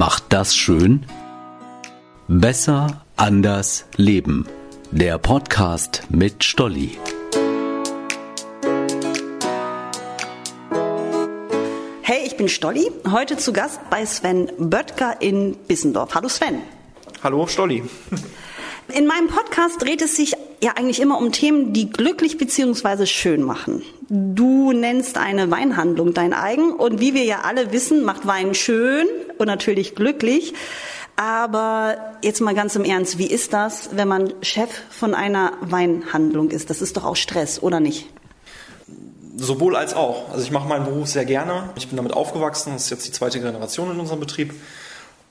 macht das schön? Besser, anders, leben. Der Podcast mit Stolli. Hey, ich bin Stolli, heute zu Gast bei Sven Böttger in Bissendorf. Hallo Sven. Hallo Stolli. In meinem Podcast dreht es sich ja eigentlich immer um Themen, die glücklich bzw. schön machen. Du nennst eine Weinhandlung dein eigen und wie wir ja alle wissen, macht Wein schön und natürlich glücklich. Aber jetzt mal ganz im Ernst, wie ist das, wenn man Chef von einer Weinhandlung ist? Das ist doch auch Stress, oder nicht? Sowohl als auch. Also ich mache meinen Beruf sehr gerne. Ich bin damit aufgewachsen. Das ist jetzt die zweite Generation in unserem Betrieb.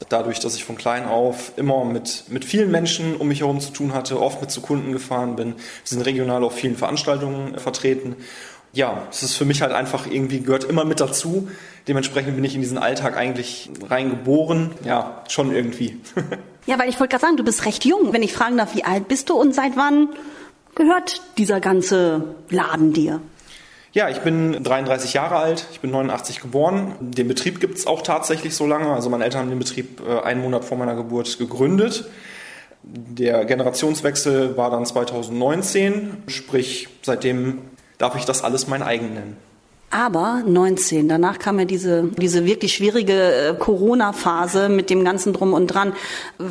Dadurch, dass ich von klein auf immer mit, mit vielen Menschen um mich herum zu tun hatte, oft mit zu Kunden gefahren bin. Wir sind regional auf vielen Veranstaltungen vertreten. Ja, es ist für mich halt einfach irgendwie, gehört immer mit dazu. Dementsprechend bin ich in diesen Alltag eigentlich reingeboren. Ja, schon irgendwie. ja, weil ich wollte gerade sagen, du bist recht jung. Wenn ich fragen darf, wie alt bist du und seit wann gehört dieser ganze Laden dir? Ja, ich bin 33 Jahre alt, ich bin 89 geboren. Den Betrieb gibt es auch tatsächlich so lange. Also meine Eltern haben den Betrieb äh, einen Monat vor meiner Geburt gegründet. Der Generationswechsel war dann 2019, sprich seitdem darf ich das alles mein eigen nennen. Aber 19, danach kam ja diese, diese wirklich schwierige äh, Corona-Phase mit dem ganzen Drum und Dran.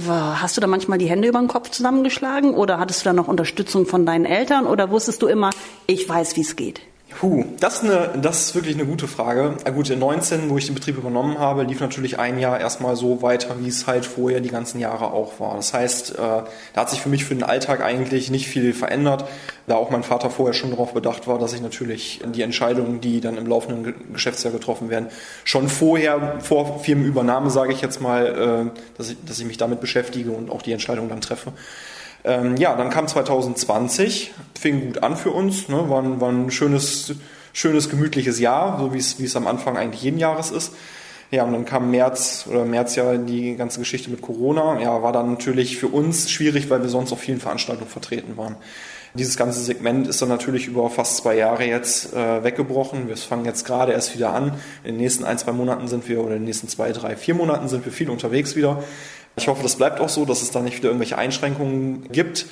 Hast du da manchmal die Hände über den Kopf zusammengeschlagen oder hattest du da noch Unterstützung von deinen Eltern oder wusstest du immer, ich weiß, wie es geht? Puh, das ist, eine, das ist wirklich eine gute Frage. Ja, gut, in 19, wo ich den Betrieb übernommen habe, lief natürlich ein Jahr erstmal so weiter, wie es halt vorher die ganzen Jahre auch war. Das heißt, äh, da hat sich für mich für den Alltag eigentlich nicht viel verändert, da auch mein Vater vorher schon darauf bedacht war, dass ich natürlich die Entscheidungen, die dann im laufenden Geschäftsjahr getroffen werden, schon vorher, vor Firmenübernahme, sage ich jetzt mal, äh, dass, ich, dass ich mich damit beschäftige und auch die Entscheidung dann treffe. Ähm, ja, dann kam 2020, fing gut an für uns, ne, war, ein, war ein schönes, schönes, gemütliches Jahr, so wie es, wie es am Anfang eigentlich jeden Jahres ist. Ja, und dann kam März oder März ja die ganze Geschichte mit Corona. Ja, war dann natürlich für uns schwierig, weil wir sonst auf vielen Veranstaltungen vertreten waren. Dieses ganze Segment ist dann natürlich über fast zwei Jahre jetzt äh, weggebrochen. Wir fangen jetzt gerade erst wieder an. In den nächsten ein, zwei Monaten sind wir, oder in den nächsten zwei, drei, vier Monaten sind wir viel unterwegs wieder. Ich hoffe, das bleibt auch so, dass es da nicht wieder irgendwelche Einschränkungen gibt.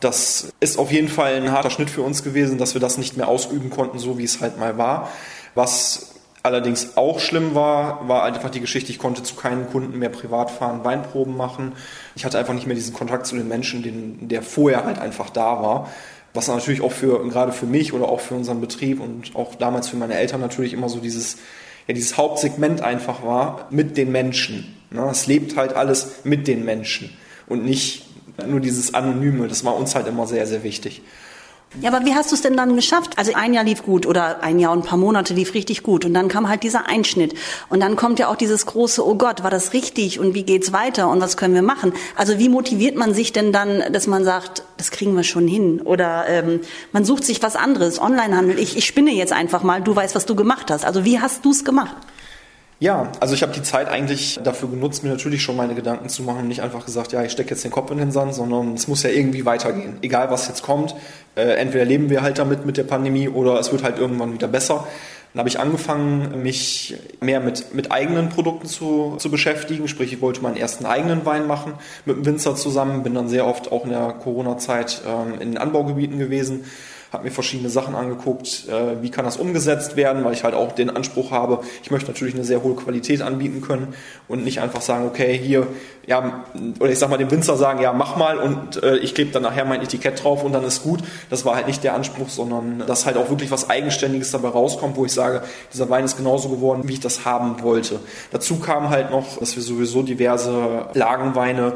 Das ist auf jeden Fall ein harter Schnitt für uns gewesen, dass wir das nicht mehr ausüben konnten, so wie es halt mal war. Was allerdings auch schlimm war, war einfach die Geschichte, ich konnte zu keinen Kunden mehr privat fahren, Weinproben machen. Ich hatte einfach nicht mehr diesen Kontakt zu den Menschen, den, der vorher halt einfach da war. Was natürlich auch für, gerade für mich oder auch für unseren Betrieb und auch damals für meine Eltern natürlich immer so dieses, ja, dieses Hauptsegment einfach war mit den Menschen. Ne? Es lebt halt alles mit den Menschen und nicht nur dieses Anonyme. Das war uns halt immer sehr, sehr wichtig. Ja, aber wie hast du es denn dann geschafft? Also ein Jahr lief gut oder ein Jahr und ein paar Monate lief richtig gut und dann kam halt dieser Einschnitt und dann kommt ja auch dieses große, oh Gott, war das richtig und wie geht's weiter und was können wir machen? Also wie motiviert man sich denn dann, dass man sagt, das kriegen wir schon hin oder ähm, man sucht sich was anderes, Onlinehandel, ich, ich spinne jetzt einfach mal, du weißt, was du gemacht hast. Also wie hast du es gemacht? Ja, also ich habe die Zeit eigentlich dafür genutzt, mir natürlich schon meine Gedanken zu machen und nicht einfach gesagt, ja, ich stecke jetzt den Kopf in den Sand, sondern es muss ja irgendwie weitergehen. Egal was jetzt kommt, äh, entweder leben wir halt damit mit der Pandemie oder es wird halt irgendwann wieder besser. Dann habe ich angefangen, mich mehr mit, mit eigenen Produkten zu, zu beschäftigen. Sprich, ich wollte meinen ersten eigenen Wein machen mit dem Winzer zusammen. Bin dann sehr oft auch in der Corona-Zeit ähm, in den Anbaugebieten gewesen habe mir verschiedene Sachen angeguckt, äh, wie kann das umgesetzt werden, weil ich halt auch den Anspruch habe, ich möchte natürlich eine sehr hohe Qualität anbieten können und nicht einfach sagen, okay, hier, ja, oder ich sag mal dem Winzer sagen, ja, mach mal und äh, ich klebe dann nachher mein Etikett drauf und dann ist gut. Das war halt nicht der Anspruch, sondern dass halt auch wirklich was Eigenständiges dabei rauskommt, wo ich sage, dieser Wein ist genauso geworden, wie ich das haben wollte. Dazu kam halt noch, dass wir sowieso diverse Lagenweine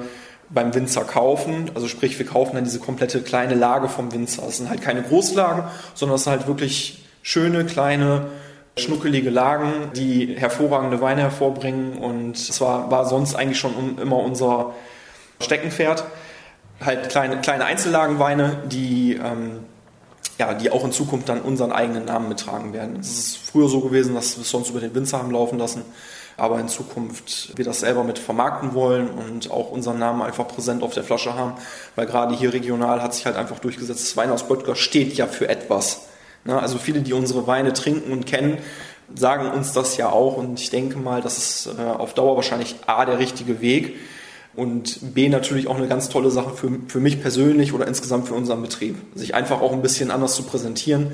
beim Winzer kaufen. Also sprich, wir kaufen dann diese komplette kleine Lage vom Winzer. Das sind halt keine Großlagen, sondern das sind halt wirklich schöne, kleine, schnuckelige Lagen, die hervorragende Weine hervorbringen. Und das war, war sonst eigentlich schon immer unser Steckenpferd. Halt kleine, kleine Einzellagenweine, die, ähm, ja, die auch in Zukunft dann unseren eigenen Namen mittragen werden. Es ist früher so gewesen, dass wir es sonst über den Winzer haben laufen lassen aber in Zukunft wir das selber mit vermarkten wollen und auch unseren Namen einfach präsent auf der Flasche haben, weil gerade hier regional hat sich halt einfach durchgesetzt, das Wein aus Böttger steht ja für etwas. Ne? Also viele, die unsere Weine trinken und kennen, sagen uns das ja auch und ich denke mal, das ist äh, auf Dauer wahrscheinlich A der richtige Weg und B natürlich auch eine ganz tolle Sache für, für mich persönlich oder insgesamt für unseren Betrieb. Sich einfach auch ein bisschen anders zu präsentieren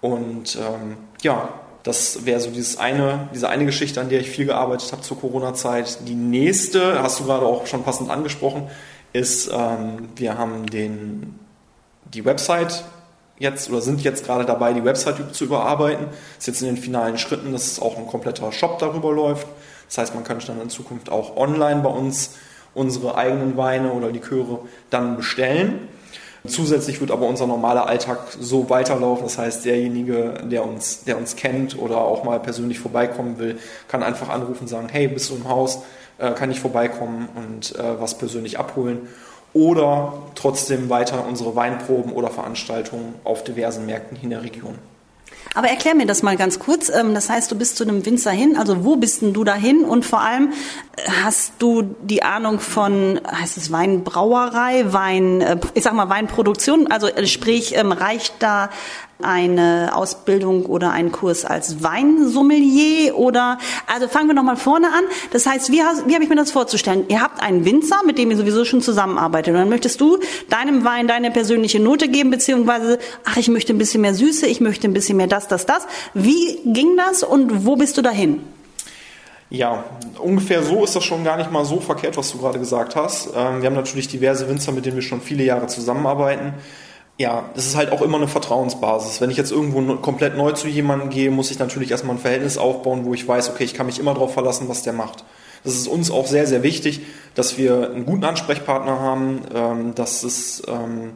und ähm, ja, das wäre so dieses eine, diese eine Geschichte, an der ich viel gearbeitet habe zur Corona-Zeit. Die nächste, hast du gerade auch schon passend angesprochen, ist, ähm, wir haben den, die Website jetzt oder sind jetzt gerade dabei, die Website zu überarbeiten. Ist jetzt in den finalen Schritten, dass auch ein kompletter Shop darüber läuft. Das heißt, man könnte dann in Zukunft auch online bei uns unsere eigenen Weine oder Liköre dann bestellen. Zusätzlich wird aber unser normaler Alltag so weiterlaufen. Das heißt, derjenige, der uns, der uns kennt oder auch mal persönlich vorbeikommen will, kann einfach anrufen und sagen, hey, bist du im Haus? Äh, kann ich vorbeikommen und äh, was persönlich abholen? Oder trotzdem weiter unsere Weinproben oder Veranstaltungen auf diversen Märkten in der Region. Aber erklär mir das mal ganz kurz. Ähm, das heißt, du bist zu einem Winzer hin. Also wo bist denn du dahin? Und vor allem äh, hast du die Ahnung von, heißt es Weinbrauerei, Wein, äh, ich sag mal Weinproduktion? Also äh, sprich, ähm, reicht da eine Ausbildung oder einen Kurs als Weinsommelier oder also fangen wir noch mal vorne an. Das heißt, wie, wie habe ich mir das vorzustellen? Ihr habt einen Winzer, mit dem ihr sowieso schon zusammenarbeitet und dann möchtest du deinem Wein deine persönliche Note geben beziehungsweise ach ich möchte ein bisschen mehr Süße, ich möchte ein bisschen mehr das, das, das. Wie ging das und wo bist du dahin? Ja, ungefähr so ist das schon gar nicht mal so verkehrt, was du gerade gesagt hast. Ähm, wir haben natürlich diverse Winzer, mit denen wir schon viele Jahre zusammenarbeiten ja, das ist halt auch immer eine Vertrauensbasis. Wenn ich jetzt irgendwo komplett neu zu jemandem gehe, muss ich natürlich erstmal ein Verhältnis aufbauen, wo ich weiß, okay, ich kann mich immer darauf verlassen, was der macht. Das ist uns auch sehr, sehr wichtig, dass wir einen guten Ansprechpartner haben, ähm, dass es ähm,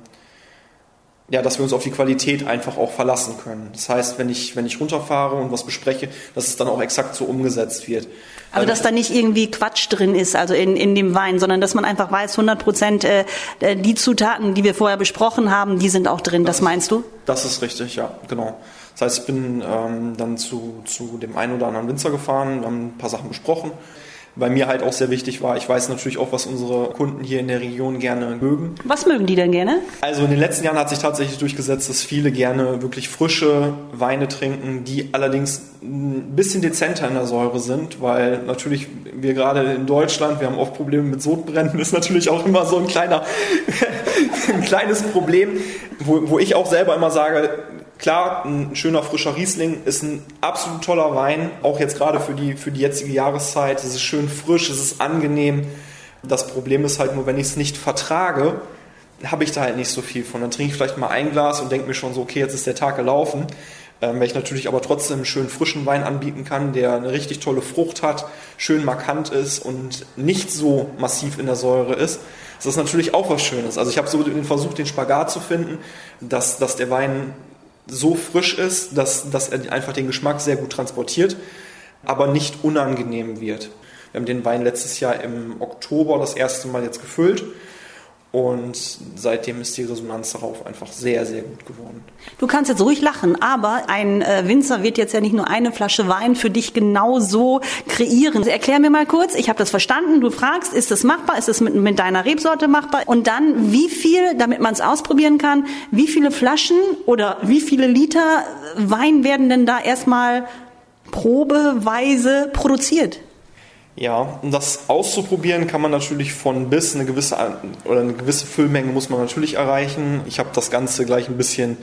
ja, dass wir uns auf die Qualität einfach auch verlassen können. Das heißt, wenn ich, wenn ich runterfahre und was bespreche, dass es dann auch exakt so umgesetzt wird. Also dass da nicht irgendwie Quatsch drin ist, also in, in dem Wein, sondern dass man einfach weiß, 100 Prozent äh, äh, die Zutaten, die wir vorher besprochen haben, die sind auch drin. Das, das meinst du? Das ist richtig, ja, genau. Das heißt, ich bin ähm, dann zu, zu dem einen oder anderen Winzer gefahren, wir haben ein paar Sachen besprochen weil mir halt auch sehr wichtig war, ich weiß natürlich auch, was unsere Kunden hier in der Region gerne mögen. Was mögen die denn gerne? Also in den letzten Jahren hat sich tatsächlich durchgesetzt, dass viele gerne wirklich frische Weine trinken, die allerdings ein bisschen dezenter in der Säure sind, weil natürlich wir gerade in Deutschland, wir haben oft Probleme mit Sodbrennen, ist natürlich auch immer so ein kleiner, ein kleines Problem, wo, wo ich auch selber immer sage, Klar, ein schöner frischer Riesling ist ein absolut toller Wein, auch jetzt gerade für die, für die jetzige Jahreszeit. Es ist schön frisch, es ist angenehm. Das Problem ist halt nur, wenn ich es nicht vertrage, habe ich da halt nicht so viel von. Dann trinke ich vielleicht mal ein Glas und denke mir schon so, okay, jetzt ist der Tag gelaufen. Ähm, wenn ich natürlich aber trotzdem einen schönen frischen Wein anbieten kann, der eine richtig tolle Frucht hat, schön markant ist und nicht so massiv in der Säure ist, ist das natürlich auch was Schönes. Also ich habe so den Versuch, den Spagat zu finden, dass, dass der Wein so frisch ist, dass, dass er einfach den Geschmack sehr gut transportiert, aber nicht unangenehm wird. Wir haben den Wein letztes Jahr im Oktober das erste Mal jetzt gefüllt und seitdem ist die Resonanz darauf einfach sehr, sehr gut geworden. Du kannst jetzt ruhig lachen, aber ein äh, Winzer wird jetzt ja nicht nur eine Flasche Wein für dich genau so kreieren. Erklär mir mal kurz, ich habe das verstanden, du fragst, ist es machbar, ist es mit, mit deiner Rebsorte machbar? Und dann, wie viel, damit man es ausprobieren kann, wie viele Flaschen oder wie viele Liter Wein werden denn da erstmal probeweise produziert? Ja, um das auszuprobieren, kann man natürlich von bis eine gewisse oder eine gewisse Füllmenge muss man natürlich erreichen. Ich habe das Ganze gleich ein bisschen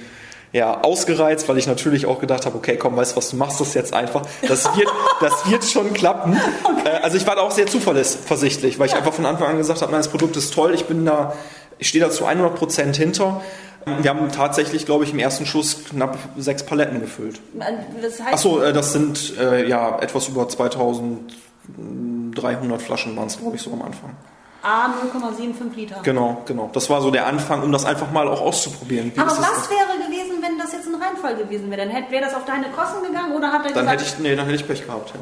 ja, ausgereizt, weil ich natürlich auch gedacht habe, okay, komm, weißt du was, du machst das jetzt einfach. Das wird, das wird schon klappen. Okay. Äh, also ich war da auch sehr zuversichtlich, weil ich einfach von Anfang an gesagt habe, nein, das Produkt ist toll, ich bin da, ich stehe da zu 100 Prozent hinter. Wir haben tatsächlich, glaube ich, im ersten Schuss knapp sechs Paletten gefüllt. Das heißt Achso, äh, das sind äh, ja etwas über 2000 300 Flaschen waren es, glaube ich, so am Anfang. Ah, 0,75 Liter. Genau, genau. Das war so der Anfang, um das einfach mal auch auszuprobieren. Wie Aber was wäre gewesen, wenn das jetzt ein Reinfall gewesen wäre? Dann wäre das auf deine Kosten gegangen oder hat er dann gesagt... Hätte ich, nee, dann hätte ich Pech gehabt, ja.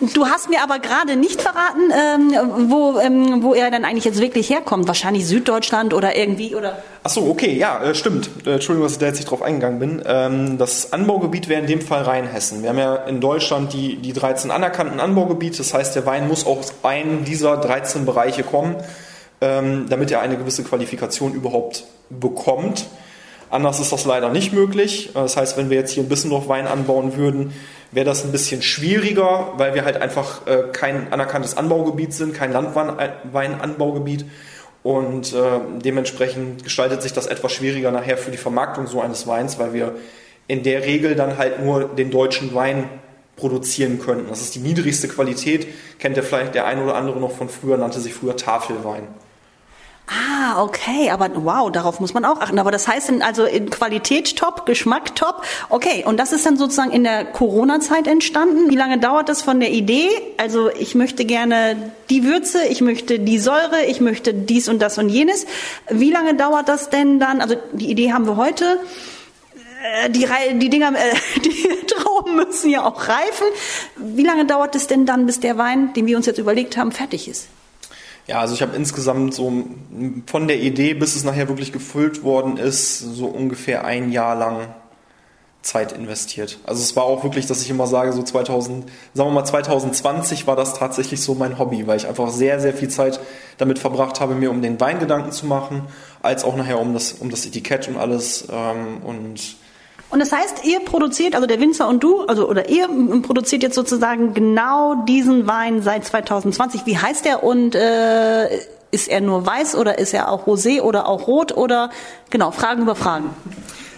Du hast mir aber gerade nicht verraten, ähm, wo, ähm, wo er dann eigentlich jetzt wirklich herkommt. Wahrscheinlich Süddeutschland oder irgendwie oder. Ach so, okay, ja, äh, stimmt. Äh, Entschuldigung, dass ich da jetzt nicht drauf eingegangen bin. Ähm, das Anbaugebiet wäre in dem Fall Rheinhessen. Wir haben ja in Deutschland die, die 13 anerkannten Anbaugebiete. Das heißt, der Wein muss aus einem dieser 13 Bereiche kommen, ähm, damit er eine gewisse Qualifikation überhaupt bekommt. Anders ist das leider nicht möglich. Das heißt, wenn wir jetzt hier ein bisschen noch Wein anbauen würden, wäre das ein bisschen schwieriger, weil wir halt einfach äh, kein anerkanntes Anbaugebiet sind, kein Landweinanbaugebiet. Und äh, dementsprechend gestaltet sich das etwas schwieriger nachher für die Vermarktung so eines Weins, weil wir in der Regel dann halt nur den deutschen Wein produzieren könnten. Das ist die niedrigste Qualität, kennt ihr vielleicht der ein oder andere noch von früher, nannte sich früher Tafelwein. Ah, okay, aber wow, darauf muss man auch achten. Aber das heißt also in Qualität top, Geschmack top. Okay, und das ist dann sozusagen in der Corona-Zeit entstanden. Wie lange dauert das von der Idee? Also ich möchte gerne die Würze, ich möchte die Säure, ich möchte dies und das und jenes. Wie lange dauert das denn dann? Also die Idee haben wir heute äh, die, die Dinger, äh, die Trauben müssen ja auch reifen. Wie lange dauert es denn dann, bis der Wein, den wir uns jetzt überlegt haben, fertig ist? Ja, also ich habe insgesamt so von der Idee, bis es nachher wirklich gefüllt worden ist, so ungefähr ein Jahr lang Zeit investiert. Also es war auch wirklich, dass ich immer sage, so 2000, sagen wir mal 2020 war das tatsächlich so mein Hobby, weil ich einfach sehr, sehr viel Zeit damit verbracht habe, mir um den Wein Gedanken zu machen, als auch nachher um das, um das Etikett und alles. Ähm, und und das heißt, ihr produziert, also der Winzer und du, also oder ihr produziert jetzt sozusagen genau diesen Wein seit 2020. Wie heißt er und äh, ist er nur weiß oder ist er auch rosé oder auch rot oder genau Fragen über Fragen?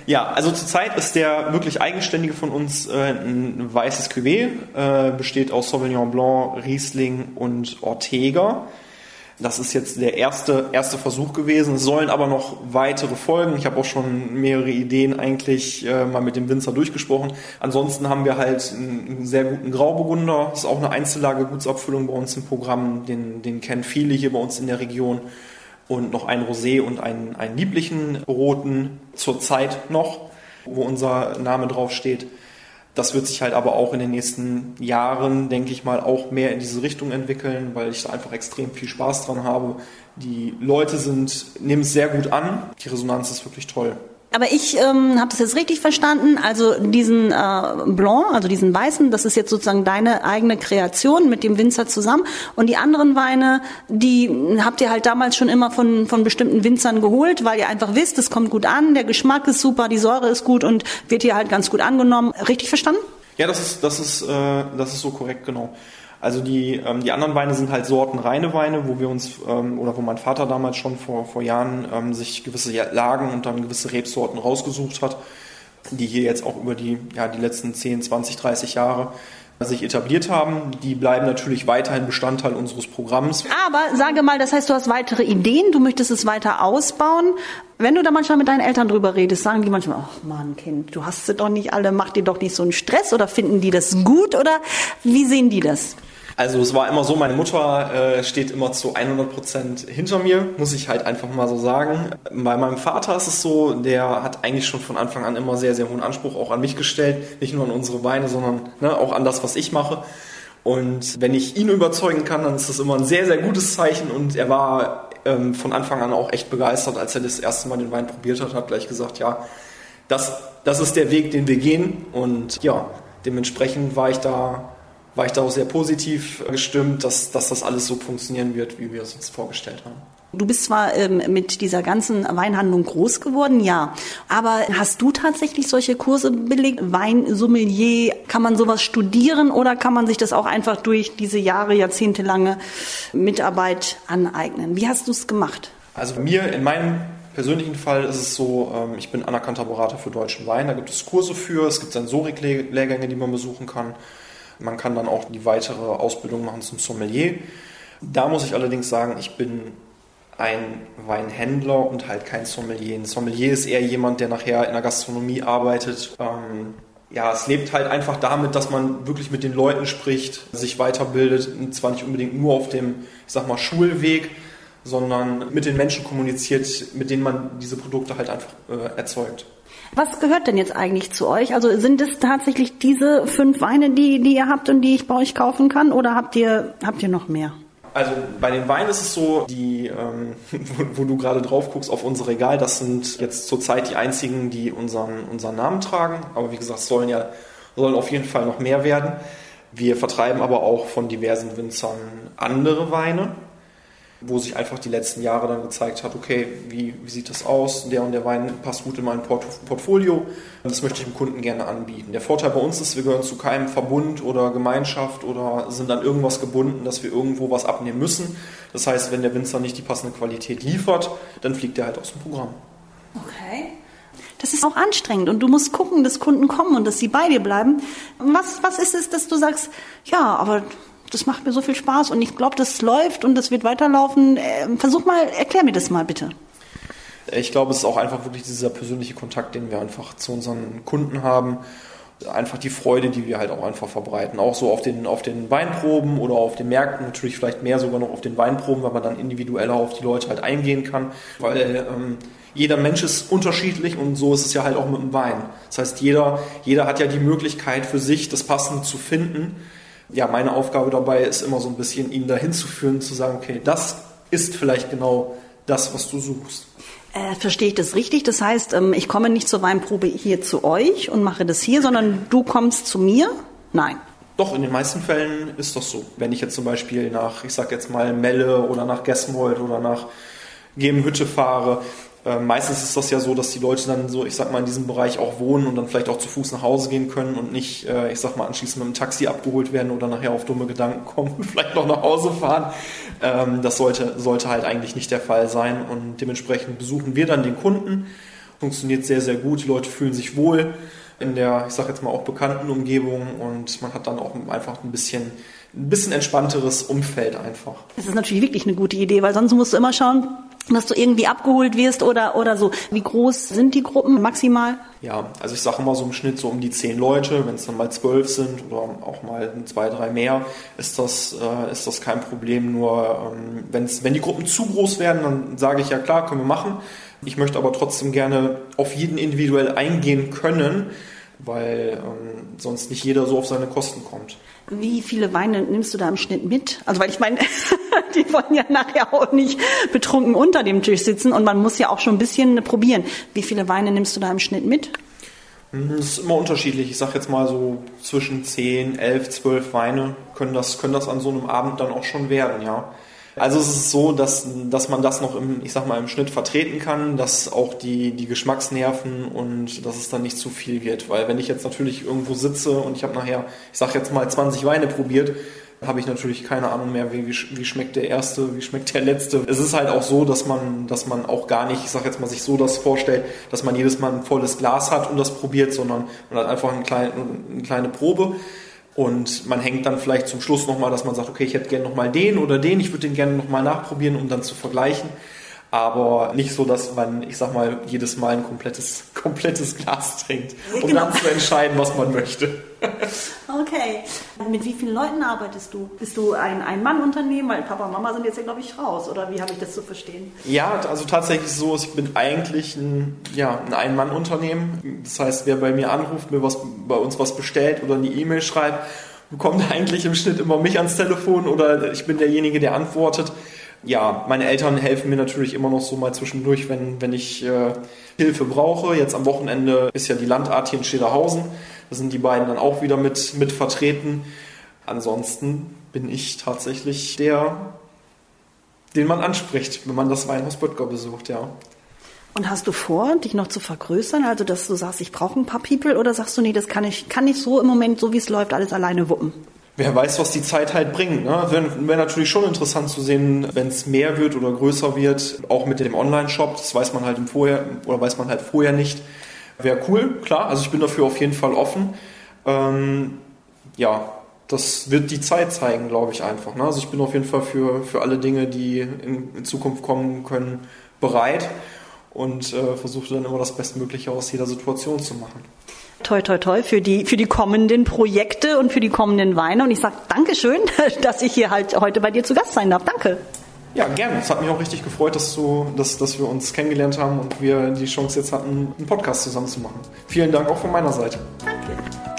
Ja, also zurzeit ist der wirklich eigenständige von uns äh, ein weißes Cuvée, äh, besteht aus Sauvignon Blanc, Riesling und Ortega. Das ist jetzt der erste, erste Versuch gewesen. Es sollen aber noch weitere folgen. Ich habe auch schon mehrere Ideen eigentlich äh, mal mit dem Winzer durchgesprochen. Ansonsten haben wir halt einen sehr guten Grauburgunder. Das ist auch eine Einzellage Gutsabfüllung bei uns im Programm. Den, den kennen viele hier bei uns in der Region. Und noch ein Rosé und einen, einen lieblichen roten zurzeit noch, wo unser Name drauf steht. Das wird sich halt aber auch in den nächsten Jahren, denke ich mal, auch mehr in diese Richtung entwickeln, weil ich da einfach extrem viel Spaß dran habe. Die Leute sind, nehmen es sehr gut an. Die Resonanz ist wirklich toll. Aber ich ähm, habe das jetzt richtig verstanden. Also diesen äh, Blanc, also diesen weißen, das ist jetzt sozusagen deine eigene Kreation mit dem Winzer zusammen. Und die anderen Weine, die habt ihr halt damals schon immer von, von bestimmten Winzern geholt, weil ihr einfach wisst, es kommt gut an, der Geschmack ist super, die Säure ist gut und wird hier halt ganz gut angenommen. Richtig verstanden? Ja, das ist, das ist, äh, das ist so korrekt, genau. Also die, ähm, die anderen Weine sind halt sortenreine Weine, wo wir uns, ähm, oder wo mein Vater damals schon vor, vor Jahren ähm, sich gewisse Lagen und dann gewisse Rebsorten rausgesucht hat, die hier jetzt auch über die, ja, die letzten 10, 20, 30 Jahre sich etabliert haben. Die bleiben natürlich weiterhin Bestandteil unseres Programms. Aber sage mal, das heißt, du hast weitere Ideen, du möchtest es weiter ausbauen. Wenn du da manchmal mit deinen Eltern drüber redest, sagen die manchmal, ach Mann, Kind, du hast sie doch nicht alle, mach dir doch nicht so einen Stress oder finden die das gut oder wie sehen die das? Also es war immer so, meine Mutter äh, steht immer zu 100 Prozent hinter mir, muss ich halt einfach mal so sagen. Bei meinem Vater ist es so, der hat eigentlich schon von Anfang an immer sehr, sehr hohen Anspruch auch an mich gestellt. Nicht nur an unsere Beine, sondern ne, auch an das, was ich mache. Und wenn ich ihn überzeugen kann, dann ist das immer ein sehr, sehr gutes Zeichen. Und er war ähm, von Anfang an auch echt begeistert, als er das erste Mal den Wein probiert hat, hat gleich gesagt, ja, das, das ist der Weg, den wir gehen. Und ja, dementsprechend war ich da war ich da auch sehr positiv gestimmt, dass, dass das alles so funktionieren wird, wie wir es uns vorgestellt haben. Du bist zwar ähm, mit dieser ganzen Weinhandlung groß geworden, ja, aber hast du tatsächlich solche Kurse belegt? Weinsommelier, kann man sowas studieren oder kann man sich das auch einfach durch diese Jahre, jahrzehntelange Mitarbeit aneignen? Wie hast du es gemacht? Also mir in meinem persönlichen Fall ist es so, ähm, ich bin anerkannter Berater für deutschen Wein, da gibt es Kurse für, es gibt Sensorik-Lehrgänge, die man besuchen kann. Man kann dann auch die weitere Ausbildung machen zum Sommelier. Da muss ich allerdings sagen, ich bin ein Weinhändler und halt kein Sommelier. Ein Sommelier ist eher jemand, der nachher in der Gastronomie arbeitet. Ähm, ja, es lebt halt einfach damit, dass man wirklich mit den Leuten spricht, sich weiterbildet, und zwar nicht unbedingt nur auf dem, ich sag mal, Schulweg, sondern mit den Menschen kommuniziert, mit denen man diese Produkte halt einfach äh, erzeugt. Was gehört denn jetzt eigentlich zu euch? Also sind es tatsächlich diese fünf Weine, die, die ihr habt und die ich bei euch kaufen kann oder habt ihr, habt ihr noch mehr? Also bei den Weinen ist es so, die, ähm, wo, wo, du gerade drauf guckst auf unser Regal, das sind jetzt zurzeit die einzigen, die unseren, unseren Namen tragen. Aber wie gesagt, sollen ja sollen auf jeden Fall noch mehr werden. Wir vertreiben aber auch von diversen Winzern andere Weine. Wo sich einfach die letzten Jahre dann gezeigt hat, okay, wie, wie sieht das aus? Der und der Wein passt gut in mein Port Portfolio. Das möchte ich dem Kunden gerne anbieten. Der Vorteil bei uns ist, wir gehören zu keinem Verbund oder Gemeinschaft oder sind an irgendwas gebunden, dass wir irgendwo was abnehmen müssen. Das heißt, wenn der Winzer nicht die passende Qualität liefert, dann fliegt er halt aus dem Programm. Okay. Das ist auch anstrengend und du musst gucken, dass Kunden kommen und dass sie bei dir bleiben. Was, was ist es, dass du sagst, ja, aber das macht mir so viel Spaß und ich glaube, das läuft und das wird weiterlaufen. Ähm, versuch mal, erklär mir das mal bitte. Ich glaube, es ist auch einfach wirklich dieser persönliche Kontakt, den wir einfach zu unseren Kunden haben. Einfach die Freude, die wir halt auch einfach verbreiten. Auch so auf den, auf den Weinproben oder auf den Märkten, natürlich vielleicht mehr sogar noch auf den Weinproben, weil man dann individueller auf die Leute halt eingehen kann. Weil ähm, jeder Mensch ist unterschiedlich und so ist es ja halt auch mit dem Wein. Das heißt, jeder, jeder hat ja die Möglichkeit für sich, das Passende zu finden ja, meine Aufgabe dabei ist immer so ein bisschen, ihn dahin zu führen, zu sagen, okay, das ist vielleicht genau das, was du suchst. Äh, verstehe ich das richtig? Das heißt, ähm, ich komme nicht zur Weinprobe hier zu euch und mache das hier, sondern du kommst zu mir? Nein. Doch, in den meisten Fällen ist das so. Wenn ich jetzt zum Beispiel nach, ich sag jetzt mal, Melle oder nach Gesmold oder nach Gemenhütte fahre, äh, meistens ist das ja so, dass die Leute dann so, ich sag mal, in diesem Bereich auch wohnen und dann vielleicht auch zu Fuß nach Hause gehen können und nicht, äh, ich sag mal, anschließend mit dem Taxi abgeholt werden oder nachher auf dumme Gedanken kommen und vielleicht noch nach Hause fahren. Ähm, das sollte, sollte halt eigentlich nicht der Fall sein und dementsprechend besuchen wir dann den Kunden. Funktioniert sehr, sehr gut. Die Leute fühlen sich wohl in der, ich sag jetzt mal, auch bekannten Umgebung und man hat dann auch einfach ein bisschen ein bisschen entspannteres Umfeld einfach. Das ist natürlich wirklich eine gute Idee, weil sonst musst du immer schauen, dass du irgendwie abgeholt wirst oder, oder so. Wie groß sind die Gruppen maximal? Ja, also ich sage immer so im Schnitt so um die zehn Leute. Wenn es dann mal zwölf sind oder auch mal zwei, drei mehr, ist das, äh, ist das kein Problem. Nur ähm, wenn's, wenn die Gruppen zu groß werden, dann sage ich ja klar, können wir machen. Ich möchte aber trotzdem gerne auf jeden individuell eingehen können, weil ähm, sonst nicht jeder so auf seine Kosten kommt. Wie viele Weine nimmst du da im Schnitt mit? Also weil ich meine, die wollen ja nachher auch nicht betrunken unter dem Tisch sitzen und man muss ja auch schon ein bisschen probieren. Wie viele Weine nimmst du da im Schnitt mit? Das ist immer unterschiedlich. Ich sage jetzt mal so zwischen 10, 11, 12 Weine können das, können das an so einem Abend dann auch schon werden, ja. Also es ist so, dass, dass man das noch im, ich sag mal, im Schnitt vertreten kann, dass auch die, die Geschmacksnerven und dass es dann nicht zu viel wird. Weil wenn ich jetzt natürlich irgendwo sitze und ich habe nachher, ich sag jetzt mal 20 Weine probiert, habe ich natürlich keine Ahnung mehr, wie, wie, schmeckt der erste, wie schmeckt der letzte. Es ist halt auch so, dass man, dass man auch gar nicht, ich sag jetzt mal, sich so das vorstellt, dass man jedes Mal ein volles Glas hat und das probiert, sondern man hat einfach eine kleine, eine kleine Probe. Und man hängt dann vielleicht zum Schluss nochmal, dass man sagt, okay, ich hätte gerne nochmal den oder den, ich würde den gerne nochmal nachprobieren, um dann zu vergleichen aber nicht so, dass man, ich sag mal, jedes Mal ein komplettes, komplettes Glas trinkt, um genau. dann zu entscheiden, was man möchte. Okay. Mit wie vielen Leuten arbeitest du? Bist du ein Ein-Mann-Unternehmen? Weil Papa und Mama sind jetzt ja, glaube ich, raus. Oder wie habe ich das zu verstehen? Ja, also tatsächlich so, ich bin eigentlich ein, ja, ein Ein-Mann-Unternehmen. Das heißt, wer bei mir anruft, mir was, bei uns was bestellt oder eine E-Mail schreibt, bekommt eigentlich im Schnitt immer mich ans Telefon oder ich bin derjenige, der antwortet ja, meine Eltern helfen mir natürlich immer noch so mal zwischendurch, wenn, wenn ich äh, Hilfe brauche. Jetzt am Wochenende ist ja die Landart hier in Schederhausen. Da sind die beiden dann auch wieder mit, mit vertreten. Ansonsten bin ich tatsächlich der, den man anspricht, wenn man das Weinhaus Böttger besucht, ja. Und hast du vor, dich noch zu vergrößern? Also, dass du sagst, ich brauche ein paar People oder sagst du, nee, das kann ich, kann ich so im Moment, so wie es läuft, alles alleine wuppen? Wer weiß, was die Zeit halt bringt. Ne? Wäre wär natürlich schon interessant zu sehen, wenn es mehr wird oder größer wird, auch mit dem Online-Shop. Das weiß man halt im Vorher oder weiß man halt vorher nicht. Wäre cool, klar. Also ich bin dafür auf jeden Fall offen. Ähm, ja, das wird die Zeit zeigen, glaube ich einfach. Ne? Also ich bin auf jeden Fall für, für alle Dinge, die in, in Zukunft kommen können, bereit und äh, versuche dann immer das Bestmögliche aus jeder Situation zu machen toi, toi, toi für die, für die kommenden Projekte und für die kommenden Weine. Und ich sage Dankeschön, dass ich hier halt heute bei dir zu Gast sein darf. Danke. Ja, gerne. Es hat mich auch richtig gefreut, dass, du, dass, dass wir uns kennengelernt haben und wir die Chance jetzt hatten, einen Podcast zusammen zu machen. Vielen Dank auch von meiner Seite. Danke.